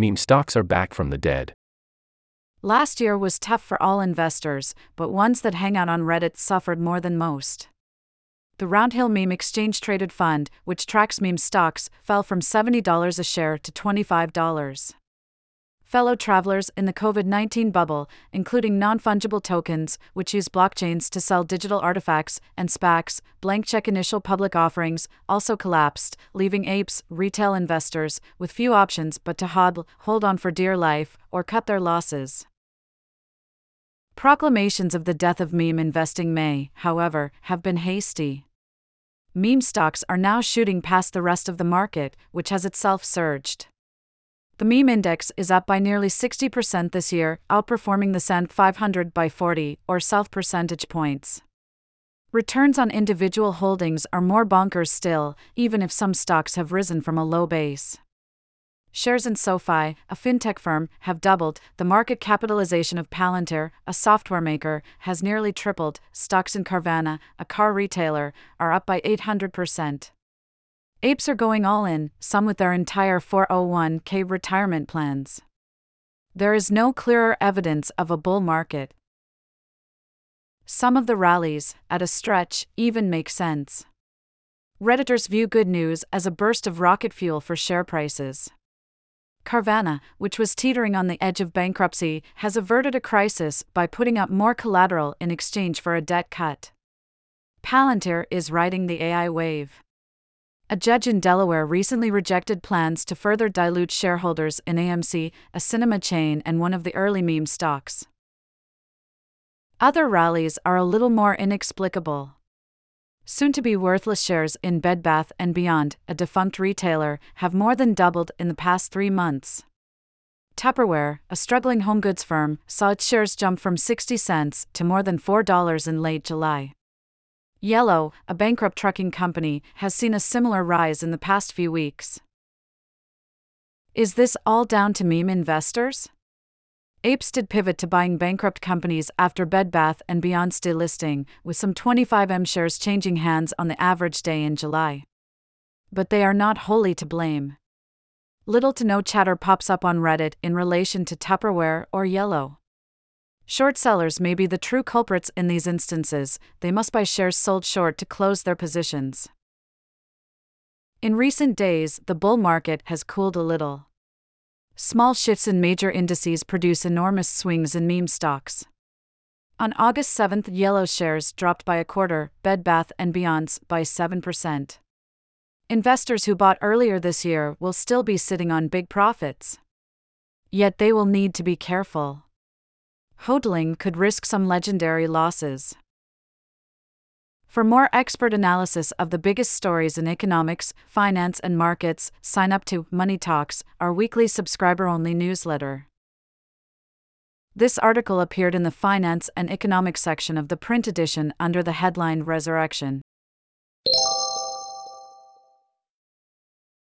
Meme stocks are back from the dead. Last year was tough for all investors, but ones that hang out on Reddit suffered more than most. The Roundhill Meme Exchange Traded Fund, which tracks meme stocks, fell from $70 a share to $25 fellow travelers in the COVID 19 bubble, including non fungible tokens, which use blockchains to sell digital artifacts, and SPACs, blank check initial public offerings, also collapsed, leaving apes, retail investors, with few options but to hodl, hold on for dear life, or cut their losses. Proclamations of the death of meme investing may, however, have been hasty. Meme stocks are now shooting past the rest of the market, which has itself surged. The meme index is up by nearly 60% this year, outperforming the S&P 500 by 40 or self percentage points. Returns on individual holdings are more bonkers still, even if some stocks have risen from a low base. Shares in SoFi, a fintech firm, have doubled. The market capitalization of Palantir, a software maker, has nearly tripled. Stocks in Carvana, a car retailer, are up by 800%. Apes are going all in, some with their entire 401k retirement plans. There is no clearer evidence of a bull market. Some of the rallies, at a stretch, even make sense. Redditors view good news as a burst of rocket fuel for share prices. Carvana, which was teetering on the edge of bankruptcy, has averted a crisis by putting up more collateral in exchange for a debt cut. Palantir is riding the AI wave. A judge in Delaware recently rejected plans to further dilute shareholders in AMC, a cinema chain and one of the early meme stocks. Other rallies are a little more inexplicable. Soon to be worthless shares in Bed Bath and Beyond, a defunct retailer, have more than doubled in the past 3 months. Tupperware, a struggling home goods firm, saw its shares jump from 60 cents to more than $4 in late July. Yellow, a bankrupt trucking company, has seen a similar rise in the past few weeks. Is this all down to meme investors? Apes did pivot to buying bankrupt companies after Bed Bath and Beyond's delisting, with some 25M shares changing hands on the average day in July. But they are not wholly to blame. Little to no chatter pops up on Reddit in relation to Tupperware or Yellow. Short sellers may be the true culprits in these instances, they must buy shares sold short to close their positions. In recent days, the bull market has cooled a little. Small shifts in major indices produce enormous swings in meme stocks. On August 7th, yellow shares dropped by a quarter, Bed Bath and Beyond's by 7%. Investors who bought earlier this year will still be sitting on big profits. Yet they will need to be careful hodling could risk some legendary losses. For more expert analysis of the biggest stories in economics, finance, and markets, sign up to Money Talks, our weekly subscriber only newsletter. This article appeared in the Finance and Economics section of the print edition under the headline Resurrection.